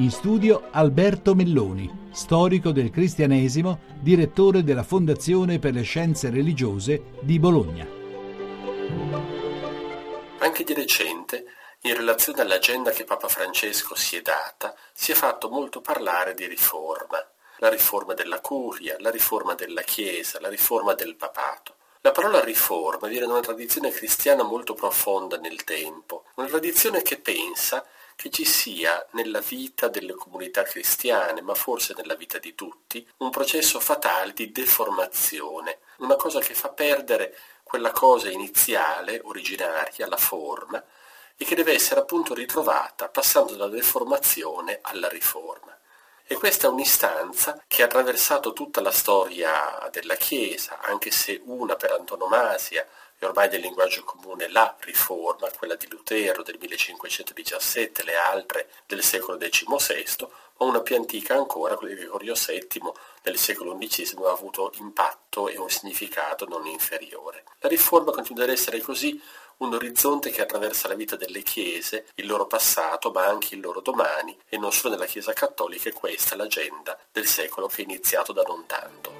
In studio Alberto Melloni, storico del cristianesimo, direttore della Fondazione per le Scienze Religiose di Bologna. Anche di recente, in relazione all'agenda che Papa Francesco si è data, si è fatto molto parlare di riforma. La riforma della curia, la riforma della Chiesa, la riforma del papato. La parola riforma viene da una tradizione cristiana molto profonda nel tempo, una tradizione che pensa che ci sia nella vita delle comunità cristiane, ma forse nella vita di tutti, un processo fatale di deformazione, una cosa che fa perdere quella cosa iniziale, originaria, la forma, e che deve essere appunto ritrovata passando dalla deformazione alla riforma. E questa è un'istanza che ha attraversato tutta la storia della Chiesa, anche se una per antonomasia e ormai del linguaggio comune la riforma, quella di Lutero del 1517, le altre del secolo XVI, ma una più antica ancora, quella di Gregorio VII del secolo XI, ha avuto impatto e un significato non inferiore. La riforma continua ad essere così un orizzonte che attraversa la vita delle chiese, il loro passato, ma anche il loro domani, e non solo nella Chiesa cattolica, è questa l'agenda del secolo che è iniziato da non tanto.